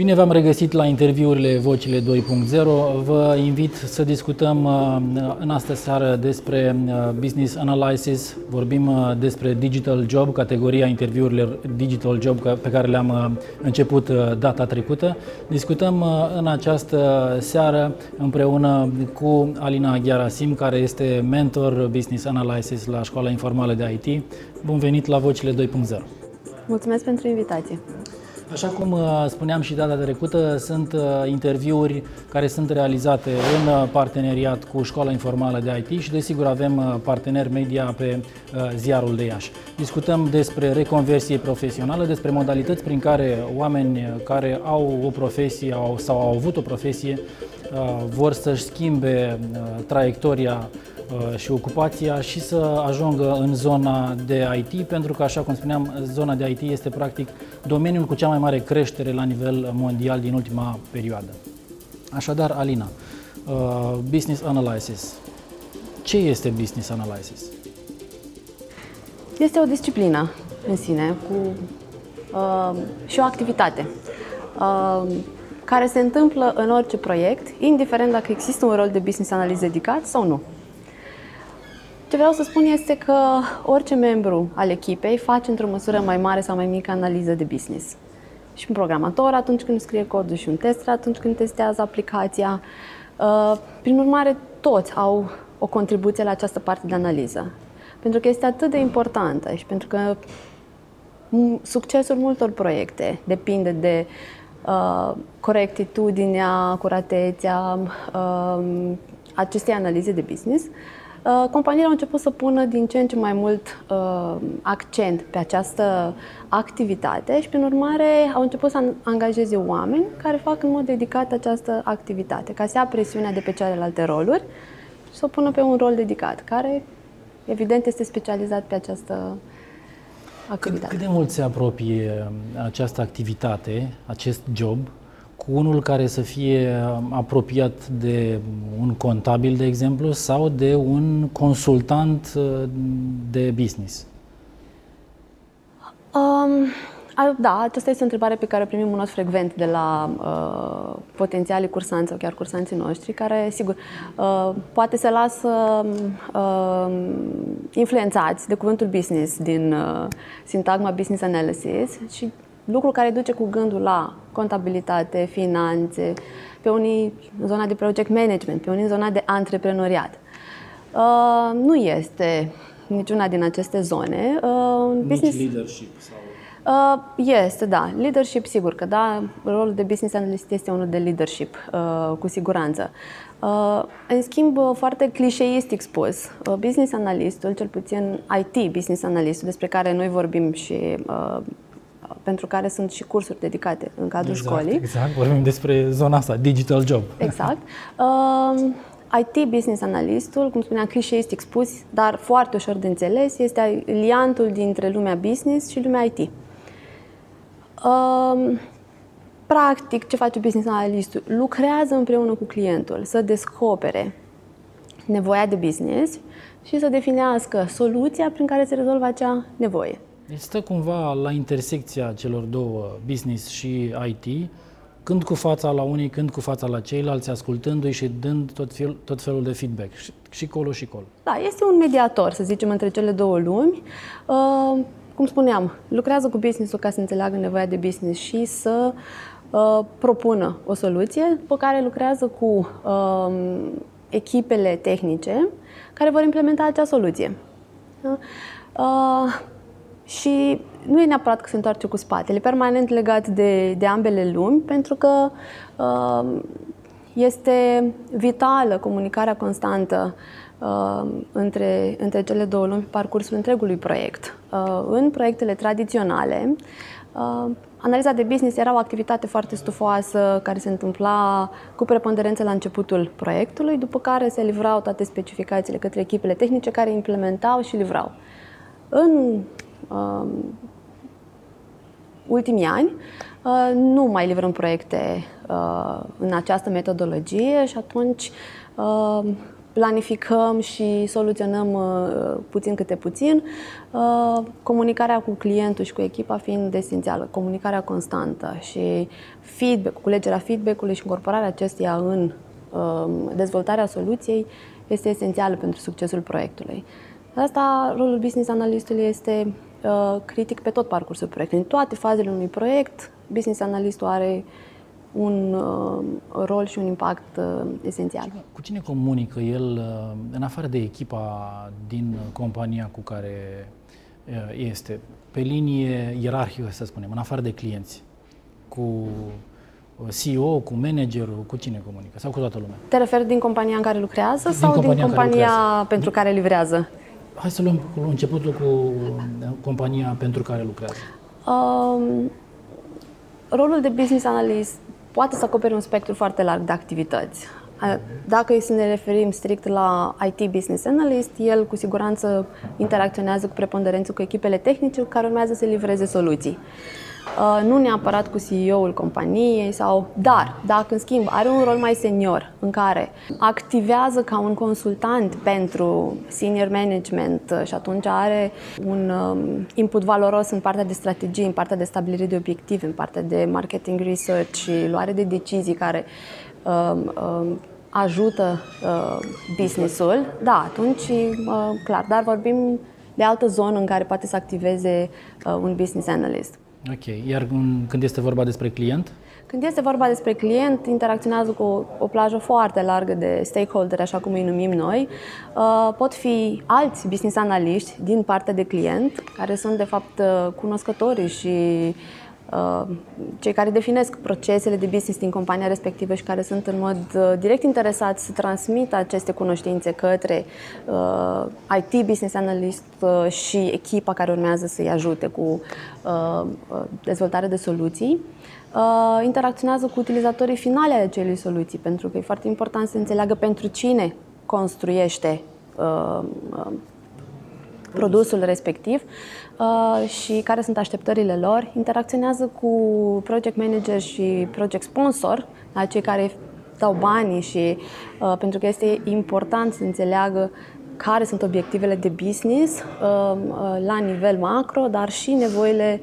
Bine v-am regăsit la interviurile Vocile 2.0. Vă invit să discutăm uh, în astă seară despre uh, Business Analysis. Vorbim uh, despre Digital Job, categoria interviurilor Digital Job pe care le-am început data trecută. Discutăm în această seară împreună cu Alina Ghiarasim, care este mentor Business Analysis la Școala Informală de IT. Bun venit la Vocile 2.0. Mulțumesc pentru invitație. Așa cum uh, spuneam și data trecută, sunt uh, interviuri care sunt realizate în uh, parteneriat cu Școala Informală de IT și desigur avem parteneri media pe ziarul de Iași. Discutăm despre reconversie profesională, despre modalități prin care oameni care au o profesie sau au avut o profesie vor să-și schimbe traiectoria Uh, și ocupația și să ajungă în zona de IT, pentru că, așa cum spuneam, zona de IT este practic domeniul cu cea mai mare creștere la nivel mondial din ultima perioadă. Așadar, Alina, uh, Business Analysis. Ce este Business Analysis? Este o disciplină în sine cu uh, și o activitate uh, care se întâmplă în orice proiect, indiferent dacă există un rol de business analyst dedicat sau nu. Ce vreau să spun este că orice membru al echipei face într-o măsură mai mare sau mai mică analiză de business. Și un programator atunci când scrie codul și un tester atunci când testează aplicația. Uh, prin urmare, toți au o contribuție la această parte de analiză. Pentru că este atât de importantă și pentru că succesul multor proiecte depinde de uh, corectitudinea, curatețea uh, acestei analize de business. Uh, Uh, companiile au început să pună din ce în ce mai mult uh, accent pe această activitate și, prin urmare, au început să angajeze oameni care fac în mod dedicat această activitate, ca să ia presiunea de pe celelalte roluri și să o pună pe un rol dedicat, care, evident, este specializat pe această activitate. Cât, cât de mult se apropie această activitate, acest job, cu unul care să fie apropiat de un contabil, de exemplu, sau de un consultant uh, de business? Um, da, aceasta este o întrebare pe care o primim în mod frecvent de la uh, potențiali cursanți sau chiar cursanții noștri, care, sigur, uh, poate se lasă uh, influențați de cuvântul business din uh, sintagma business analysis și lucru care duce cu gândul la contabilitate, finanțe, pe unii în zona de project management, pe unii în zona de antreprenoriat. Uh, nu este niciuna din aceste zone. Uh, Nici business... leadership sau... Uh, este, da. Leadership, sigur că da. Rolul de business analyst este unul de leadership, uh, cu siguranță. Uh, în schimb, foarte clișeistic spus, uh, business analistul, cel puțin IT business analistul, despre care noi vorbim și uh, pentru care sunt și cursuri dedicate în cadrul exact, școlii. Exact, vorbim despre zona asta, digital job. Exact. Uh, IT Business Analystul, cum spuneam, clișeistic spus, dar foarte ușor de înțeles, este liantul dintre lumea business și lumea IT. Uh, practic, ce face business analistul? Lucrează împreună cu clientul să descopere nevoia de business și să definească soluția prin care se rezolvă acea nevoie. Deci stă cumva la intersecția celor două, business și IT, când cu fața la unii, când cu fața la ceilalți, ascultându-i și dând tot, fel, tot felul de feedback, și, și colo și colo. Da, este un mediator, să zicem, între cele două lumi. Uh, cum spuneam, lucrează cu business-ul ca să înțeleagă nevoia de business și să uh, propună o soluție, pe care lucrează cu uh, echipele tehnice care vor implementa acea soluție. Uh, și nu e neapărat că se întoarce cu spatele, e permanent legat de, de ambele lumi, pentru că uh, este vitală comunicarea constantă uh, între, între cele două lumi pe parcursul întregului proiect. Uh, în proiectele tradiționale, uh, analiza de business era o activitate foarte stufoasă care se întâmpla cu preponderență la începutul proiectului, după care se livrau toate specificațiile către echipele tehnice care implementau și livrau. În uh, ultimii ani uh, nu mai livrăm proiecte uh, în această metodologie și atunci uh, planificăm și soluționăm uh, puțin câte puțin, uh, comunicarea cu clientul și cu echipa fiind esențială, comunicarea constantă și feedback, culegerea feedback-ului și incorporarea acestuia în um, dezvoltarea soluției este esențială pentru succesul proiectului. De asta, rolul business analistului este uh, critic pe tot parcursul proiectului. În toate fazele unui proiect, business analistul are un uh, rol și un impact uh, esențial. Cu cine comunică el, uh, în afară de echipa din compania cu care uh, este, pe linie ierarhică, să spunem, în afară de clienți, cu uh, CEO, cu managerul, cu cine comunică sau cu toată lumea? Te referi din compania în care lucrează din sau compania din compania care pentru care livrează? Hai să luăm începutul cu uh, compania pentru care lucrează. Um, rolul de business analyst poate să acopere un spectru foarte larg de activități. Dacă e să ne referim strict la IT Business Analyst, el cu siguranță interacționează cu preponderență cu echipele tehnice care urmează să livreze soluții. Uh, nu neapărat cu CEO-ul companiei sau, dar dacă în schimb are un rol mai senior în care activează ca un consultant pentru senior management uh, și atunci are un um, input valoros în partea de strategie, în partea de stabilire de obiective, în partea de marketing research și luare de decizii care um, um, ajută uh, businessul, da, atunci, uh, clar, dar vorbim de altă zonă în care poate să activeze uh, un business analyst. Ok. Iar când este vorba despre client? Când este vorba despre client, interacționează cu o, o plajă foarte largă de stakeholder, așa cum îi numim noi. Uh, pot fi alți business analiști din partea de client, care sunt de fapt uh, cunoscătorii și Uh, cei care definesc procesele de business din compania respectivă și care sunt în mod uh, direct interesați să transmită aceste cunoștințe către uh, IT business analyst uh, și echipa care urmează să-i ajute cu uh, uh, dezvoltarea de soluții. Uh, interacționează cu utilizatorii finale ale acelei soluții, pentru că e foarte important să înțeleagă pentru cine construiește uh, produsul respectiv uh, și care sunt așteptările lor. Interacționează cu project manager și project sponsor, la cei care dau banii și uh, pentru că este important să înțeleagă care sunt obiectivele de business uh, la nivel macro, dar și nevoile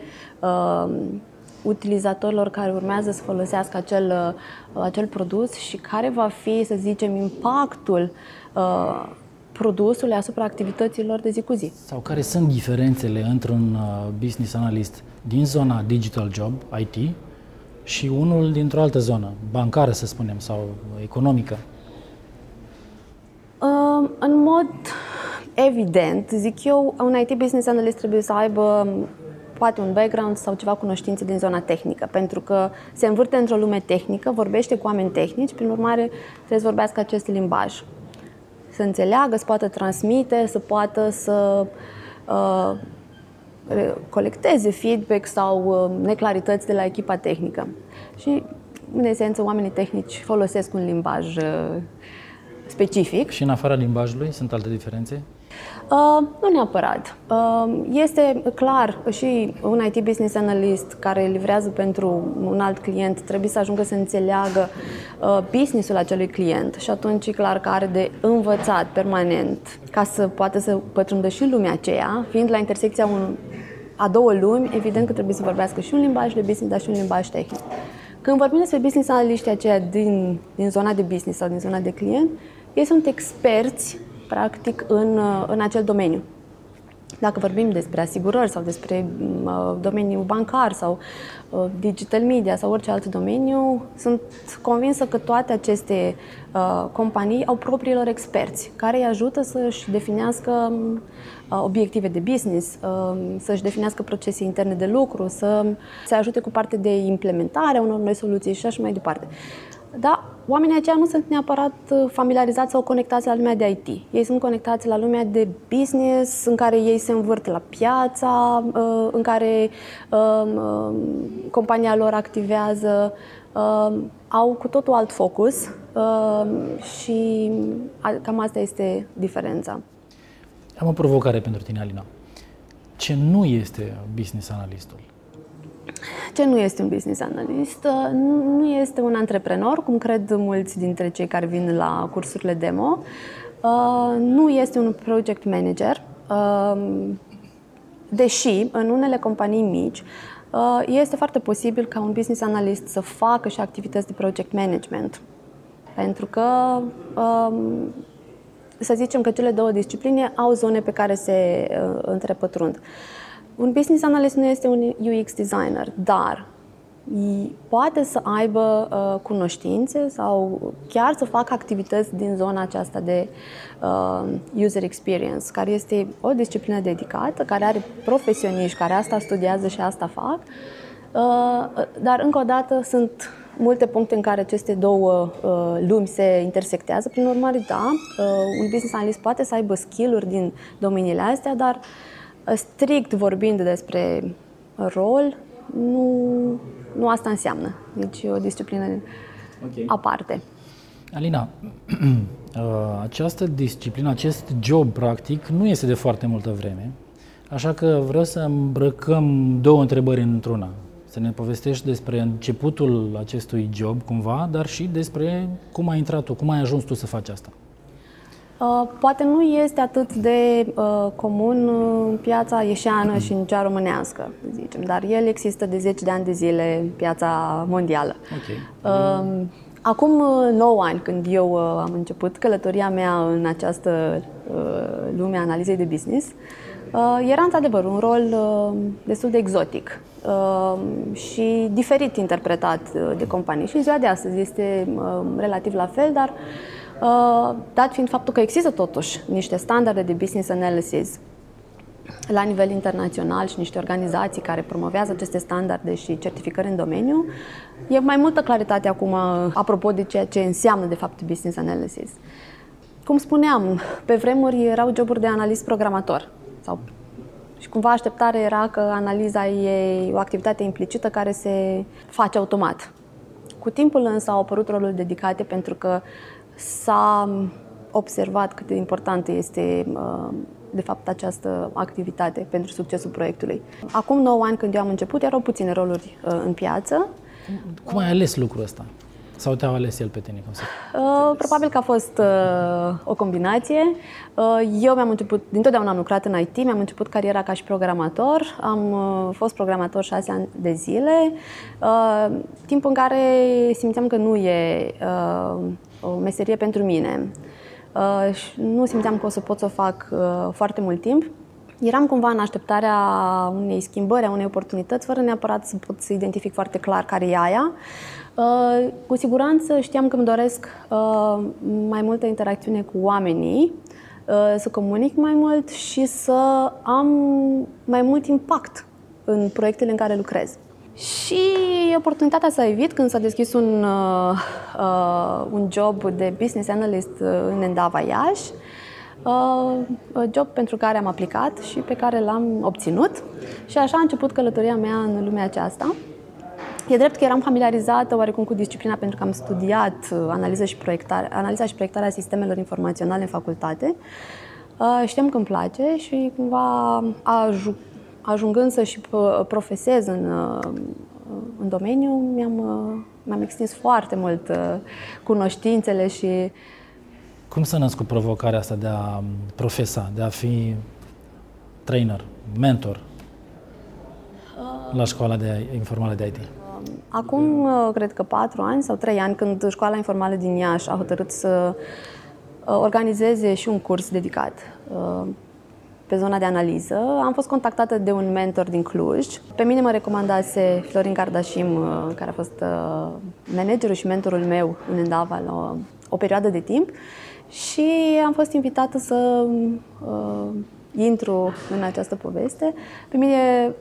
utilizatorilor care urmează să folosească acel, acel produs și care va fi, să zicem, impactul produsului asupra activităților de zi cu zi. Sau care sunt diferențele între un uh, business analyst din zona digital job, IT, și unul dintr-o altă zonă, bancară să spunem, sau economică? Uh, în mod evident, zic eu, un IT business analyst trebuie să aibă poate un background sau ceva cunoștințe din zona tehnică, pentru că se învârte într-o lume tehnică, vorbește cu oameni tehnici, prin urmare trebuie să vorbească acest limbaj să înțeleagă, să poată transmite, să poată să uh, colecteze feedback sau uh, neclarități de la echipa tehnică. Și, în esență, oamenii tehnici folosesc un limbaj uh, specific. Și în afara limbajului sunt alte diferențe? Uh, nu neapărat. Uh, este clar că și un IT business analyst care livrează pentru un alt client trebuie să ajungă să înțeleagă uh, businessul acelui client și atunci e clar că are de învățat permanent ca să poată să pătrundă și lumea aceea, fiind la intersecția un, a două lumi, evident că trebuie să vorbească și un limbaj de business, dar și un limbaj tehnic. Când vorbim despre business analiștii aceia din, din zona de business sau din zona de client, ei sunt experți practic, în, în acel domeniu. Dacă vorbim despre asigurări sau despre uh, domeniul bancar sau uh, digital media sau orice alt domeniu, sunt convinsă că toate aceste uh, companii au propriilor experți care îi ajută să-și definească uh, obiective de business, uh, să-și definească procese interne de lucru, să se ajute cu parte de implementare a unor noi soluții și așa mai departe. Da, oamenii aceia nu sunt neapărat uh, familiarizați sau conectați la lumea de IT. Ei sunt conectați la lumea de business, în care ei se învârt la piața, uh, în care um, um, compania lor activează, um, au cu totul alt focus și cam asta este diferența. Am o provocare pentru tine, Alina. Ce nu este business analistul? Ce nu este un business analyst? Nu este un antreprenor, cum cred mulți dintre cei care vin la cursurile demo. Nu este un project manager, deși în unele companii mici este foarte posibil ca un business analyst să facă și activități de project management. Pentru că să zicem că cele două discipline au zone pe care se uh, întrepătrund. Un business analyst nu este un UX designer, dar poate să aibă uh, cunoștințe sau chiar să facă activități din zona aceasta de uh, user experience, care este o disciplină dedicată, care are profesioniști care asta studiază și asta fac. Uh, dar, încă o dată, sunt multe puncte în care aceste două uh, lumi se intersectează. Prin urmare, da, uh, un business analyst poate să aibă skill-uri din domeniile astea, dar uh, strict vorbind despre rol, nu, nu asta înseamnă. Deci o disciplină okay. aparte. Alina, uh, această disciplină, acest job, practic, nu este de foarte multă vreme, așa că vreau să îmbrăcăm două întrebări într-una să ne povestești despre începutul acestui job cumva, dar și despre cum ai intrat tu, cum ai ajuns tu să faci asta. Uh, poate nu este atât de uh, comun în piața ieșeană mm. și în cea românească, zicem, dar el există de 10 de ani de zile în piața mondială. Okay. Uh, acum 9 uh, ani, când eu uh, am început călătoria mea în această uh, lume a analizei de business, uh, era într-adevăr un rol uh, destul de exotic. Um, și diferit interpretat uh, de companii. Și ziua de astăzi este um, relativ la fel, dar uh, dat fiind faptul că există totuși niște standarde de business analysis la nivel internațional și niște organizații care promovează aceste standarde și certificări în domeniu, e mai multă claritate acum uh, apropo de ceea ce înseamnă de fapt business analysis. Cum spuneam, pe vremuri erau joburi de analist programator sau și cumva așteptarea era că analiza e o activitate implicită care se face automat. Cu timpul însă au apărut roluri dedicate pentru că s-a observat cât de importantă este uh, de fapt această activitate pentru succesul proiectului. Acum 9 ani când eu am început erau puține roluri uh, în piață. Cum ai ales lucrul ăsta? Sau te-au ales el pe tine? Cum să... uh, probabil că a fost uh, o combinație. Uh, eu mi-am început, dintotdeauna am lucrat în IT, mi-am început cariera ca și programator. Am uh, fost programator șase ani de zile, uh, timp în care simțeam că nu e uh, o meserie pentru mine. Uh, și nu simțeam că o să pot să o fac uh, foarte mult timp. Eram cumva în așteptarea unei schimbări, a unei oportunități, fără neapărat să pot să identific foarte clar care e aia. Uh, cu siguranță știam că îmi doresc uh, mai multă interacțiune cu oamenii, uh, să comunic mai mult și să am mai mult impact în proiectele în care lucrez. Și oportunitatea s-a evit când s-a deschis un, uh, un job de business analyst în Endava Iași, uh, job pentru care am aplicat și pe care l-am obținut. Și așa a început călătoria mea în lumea aceasta. E drept că eram familiarizată oarecum cu disciplina pentru că am studiat uh, analiza și, proiectare, analiza și proiectarea sistemelor informaționale în facultate. Uh, știam că îmi place și cumva ajungând să și uh, profesez în, în domeniu, mi-am, mi-am extins foarte mult cunoștințele și... Cum să născut provocarea asta de a profesa, de a fi trainer, mentor la școala de informală de IT? Acum, uh, cred că patru ani sau trei ani, când școala informală din Iași a hotărât să uh, organizeze și un curs dedicat uh, pe zona de analiză. Am fost contactată de un mentor din Cluj. Pe mine mă recomandase Florin Cardașim, care a fost managerul și mentorul meu în Endava la o, o perioadă de timp și am fost invitată să uh, intru în această poveste. Pe mine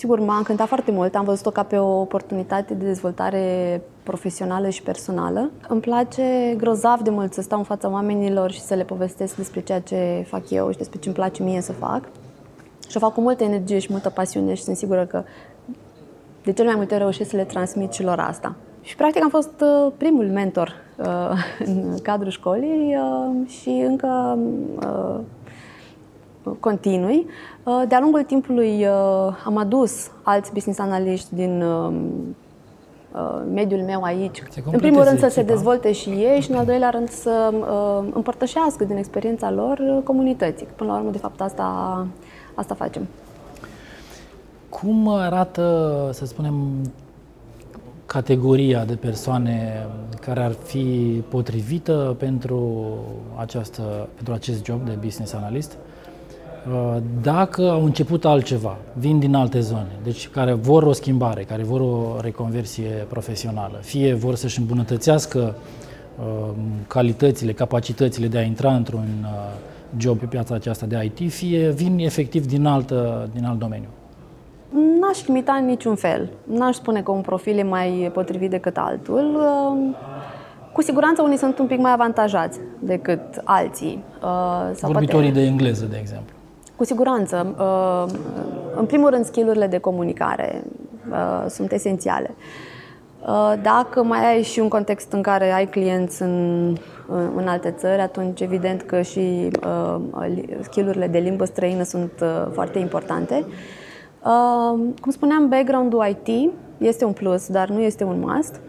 Sigur, m-a încântat foarte mult. Am văzut-o ca pe o oportunitate de dezvoltare profesională și personală. Îmi place grozav de mult să stau în fața oamenilor și să le povestesc despre ceea ce fac eu și despre ce îmi place mie să fac. Și o fac cu multă energie și multă pasiune și sunt sigură că de cel mai multe ori reușesc să le transmit și lor asta. Și practic am fost uh, primul mentor uh, în cadrul școlii uh, și încă continui. Uh, de-a lungul timpului uh, am adus alți business analiști din um, uh, mediul meu aici. În primul rând să se dezvolte și ei și în al doilea rând să uh, împărtășească din experiența lor uh, comunității. Până la urmă, de fapt, asta, asta facem. Cum arată, să spunem, categoria de persoane care ar fi potrivită pentru, această, pentru acest job de business analyst? Uh, dacă au început altceva, vin din alte zone, deci care vor o schimbare, care vor o reconversie profesională, fie vor să-și îmbunătățească uh, calitățile, capacitățile de a intra într-un uh, job pe piața aceasta de IT, fie vin efectiv din, altă, din alt domeniu. N-aș limita în niciun fel. N-aș spune că un profil e mai potrivit decât altul. Cu siguranță unii sunt un pic mai avantajați decât alții. Sau Vorbitorii poate... de engleză, de exemplu. Cu siguranță. Uh, în primul rând, skillurile de comunicare uh, sunt esențiale. Uh, dacă mai ai și un context în care ai clienți în, în alte țări, atunci evident că și skillurile de limbă străină sunt foarte importante. Cum spuneam, background-ul IT este un plus, dar nu este un must.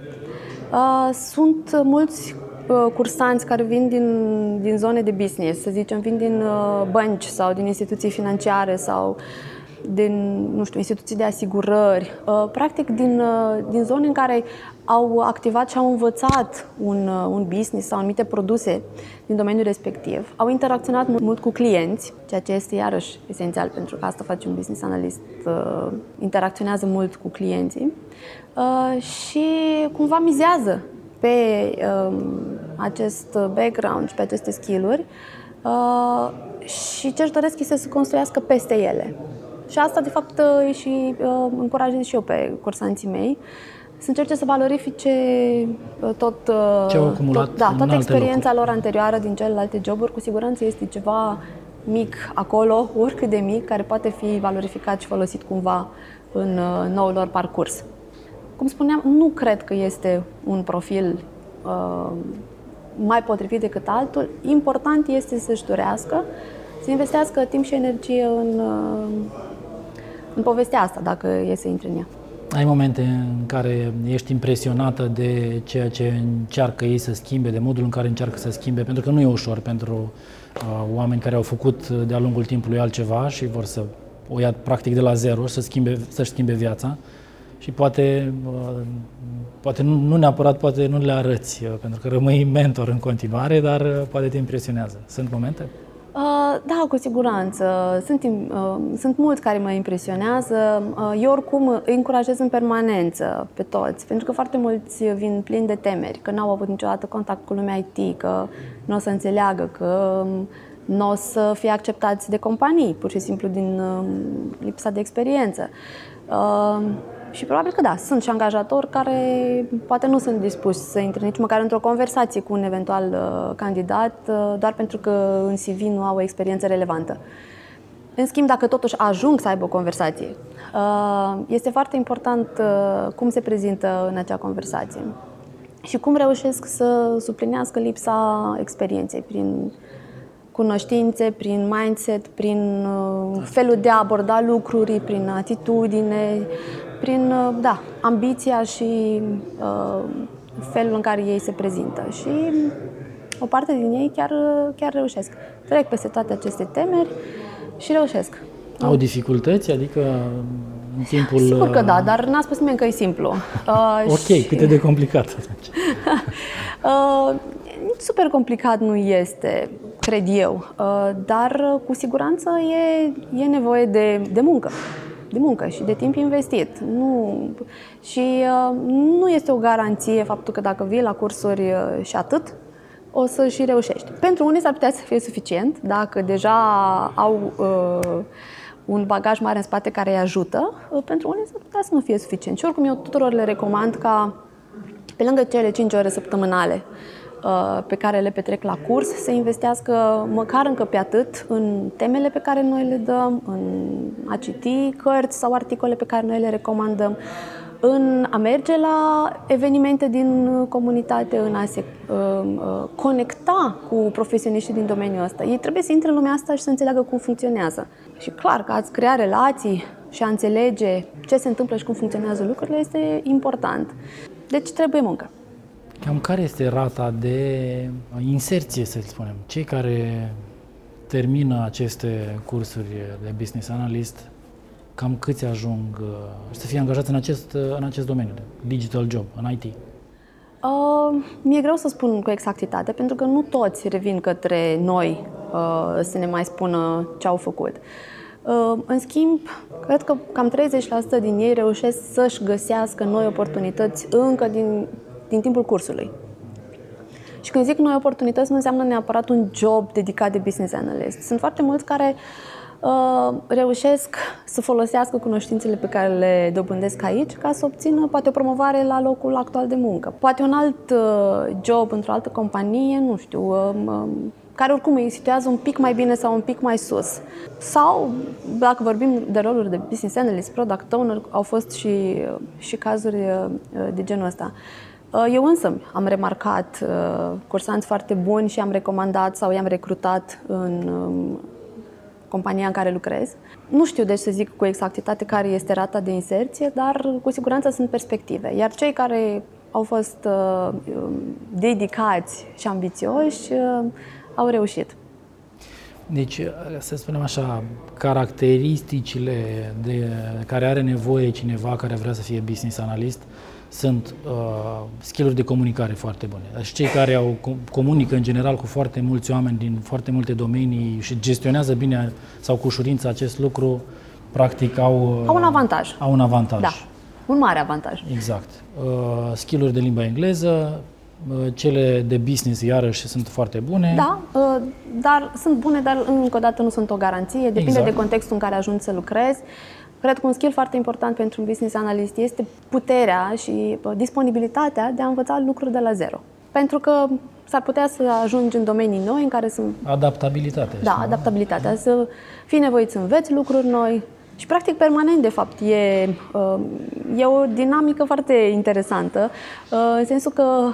Sunt mulți Uh, cursanți care vin din, din zone de business, să zicem, vin din uh, bănci sau din instituții financiare sau din, nu știu, instituții de asigurări, uh, practic din, din zone în care au activat și au învățat un, un business sau anumite produse din domeniul respectiv, au interacționat mult, mult cu clienți, ceea ce este iarăși esențial pentru că asta face un business analyst, interacționează mult cu clienții și cumva mizează pe um, acest background și pe aceste skill-uri uh, și ce își doresc este să construiască peste ele. Și asta, de fapt, uh, și uh, încurajez și eu pe cursanții mei să încerce să valorifice uh, tot, uh, ce au acumulat tot, da, toată experiența locuri. lor anterioară din celelalte joburi. Cu siguranță este ceva mic acolo, oricât de mic, care poate fi valorificat și folosit cumva în uh, noul lor parcurs. Cum spuneam, nu cred că este un profil uh, mai potrivit decât altul. Important este să-și dorească, să investească timp și energie în, uh, în povestea asta, dacă e să intre în ea. Ai momente în care ești impresionată de ceea ce încearcă ei să schimbe, de modul în care încearcă să schimbe, pentru că nu e ușor pentru uh, oameni care au făcut de-a lungul timpului altceva și vor să o ia practic de la zero și să schimbe, să-și schimbe viața și poate, poate nu, nu neapărat, poate nu le arăți, uh, pentru că rămâi mentor în continuare, dar uh, poate te impresionează. Sunt momente? Uh, da, cu siguranță. Sunt, uh, sunt mulți care mă impresionează. Uh, eu oricum îi încurajez în permanență pe toți, pentru că foarte mulți vin plini de temeri, că n-au avut niciodată contact cu lumea IT, că nu o să înțeleagă, că um, nu o să fie acceptați de companii, pur și simplu din uh, lipsa de experiență. Uh, și probabil că da, sunt și angajatori care poate nu sunt dispuși să intre nici măcar într-o conversație cu un eventual uh, candidat, uh, doar pentru că în CV nu au o experiență relevantă. În schimb, dacă totuși ajung să aibă o conversație, uh, este foarte important uh, cum se prezintă în acea conversație și cum reușesc să suplinească lipsa experienței prin cunoștințe, prin mindset, prin uh, felul de a aborda lucruri, prin atitudine, prin, uh, da, ambiția și uh, felul în care ei se prezintă. Și o parte din ei chiar, chiar reușesc. Trec peste toate aceste temeri și reușesc. Au dificultăți? Adică în timpul... Sigur că da, uh, dar n-a spus nimeni că e simplu. Uh, ok, și... cât de complicat atunci? uh, super complicat nu este, cred eu, uh, dar cu siguranță e, e nevoie de, de muncă de muncă și de timp investit. Nu, și uh, nu este o garanție faptul că dacă vii la cursuri uh, și atât, o să și reușești. Pentru unii s-ar putea să fie suficient, dacă deja au uh, un bagaj mare în spate care îi ajută, uh, pentru unii s-ar putea să nu fie suficient. Și oricum eu tuturor le recomand ca, pe lângă cele 5 ore săptămânale, Uh, pe care le petrec la curs, să investească măcar încă pe atât în temele pe care noi le dăm, în a citi cărți sau articole pe care noi le recomandăm, în a merge la evenimente din comunitate, în a se uh, uh, conecta cu profesioniștii din domeniul ăsta. Ei trebuie să intre în lumea asta și să înțeleagă cum funcționează. Și clar că ați crea relații și a înțelege ce se întâmplă și cum funcționează lucrurile este important. Deci trebuie muncă. Cam care este rata de inserție, să spunem? Cei care termină aceste cursuri de business analyst, cam câți ajung uh, să fie angajați în acest, uh, în acest domeniu, digital job, în IT? Uh, mi-e greu să spun cu exactitate, pentru că nu toți revin către noi uh, să ne mai spună ce au făcut. Uh, în schimb, cred că cam 30% din ei reușesc să-și găsească noi oportunități încă din, din timpul cursului. Și când zic noi oportunități, nu înseamnă neapărat un job dedicat de business analyst. Sunt foarte mulți care uh, reușesc să folosească cunoștințele pe care le dobândesc aici ca să obțină poate o promovare la locul actual de muncă. Poate un alt uh, job într-o altă companie, nu știu, uh, uh, care oricum îi situează un pic mai bine sau un pic mai sus. Sau, dacă vorbim de roluri de business analyst, product owner, au fost și, și cazuri uh, de genul ăsta. Uh, eu însă am remarcat uh, cursanți foarte buni și am recomandat sau i-am recrutat în um, compania în care lucrez. Nu știu deci să zic cu exactitate care este rata de inserție, dar cu siguranță sunt perspective. Iar cei care au fost uh, um, dedicați și ambițioși au reușit. Deci, să spunem așa, caracteristicile de care are nevoie cineva care vrea să fie business analyst sunt uh, skill de comunicare foarte bune. Deci cei care au, comunică în general cu foarte mulți oameni din foarte multe domenii și gestionează bine sau cu ușurință acest lucru, practic au... Uh, au un avantaj. Au un avantaj. Da, un mare avantaj. Exact. Uh, skill de limba engleză, uh, cele de business iarăși sunt foarte bune. Da, uh, dar sunt bune, dar încă o dată nu sunt o garanție. Depinde exact. de contextul în care ajungi să lucrezi. Cred că un skill foarte important pentru un business analyst este puterea și disponibilitatea de a învăța lucruri de la zero. Pentru că s-ar putea să ajungi în domenii noi în care sunt... Adaptabilitatea. Da, adaptabilitatea. Să fii nevoit să înveți lucruri noi, și practic permanent, de fapt, e, e o dinamică foarte interesantă, în sensul că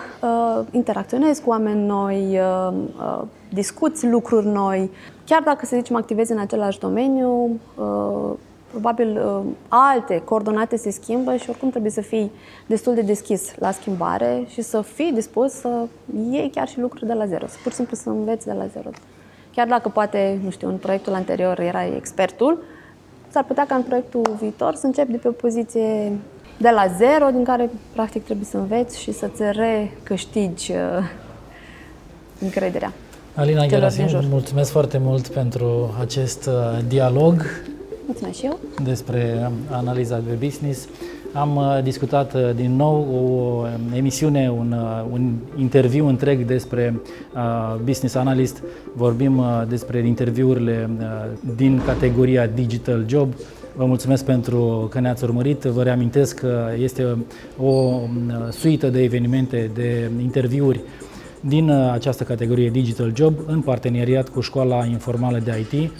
interacționezi cu oameni noi, discuți lucruri noi, chiar dacă, să zicem, activezi în același domeniu, probabil uh, alte coordonate se schimbă și oricum trebuie să fii destul de deschis la schimbare și să fii dispus să iei chiar și lucruri de la zero, să pur și simplu să înveți de la zero. Chiar dacă poate, nu știu, în proiectul anterior erai expertul, s-ar putea ca în proiectul viitor să începi de pe o poziție de la zero, din care practic trebuie să înveți și să-ți recâștigi uh, încrederea. Alina Gerasim, mulțumesc foarte mult pentru acest uh, dialog Mulțumesc și eu. Despre analiza de business. Am uh, discutat uh, din nou o um, emisiune, un, uh, un interviu întreg despre business analyst. Vorbim despre interviurile din categoria digital job. Vă mulțumesc pentru că ne-ați urmărit. Vă reamintesc că este o um, suită de evenimente, de interviuri din această categorie Digital Job în parteneriat cu Școala Informală de IT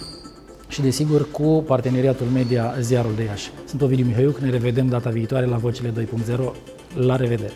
și, desigur, cu parteneriatul media Ziarul de Iași. Sunt Ovidiu Mihaiuc, ne revedem data viitoare la Vocile 2.0. La revedere!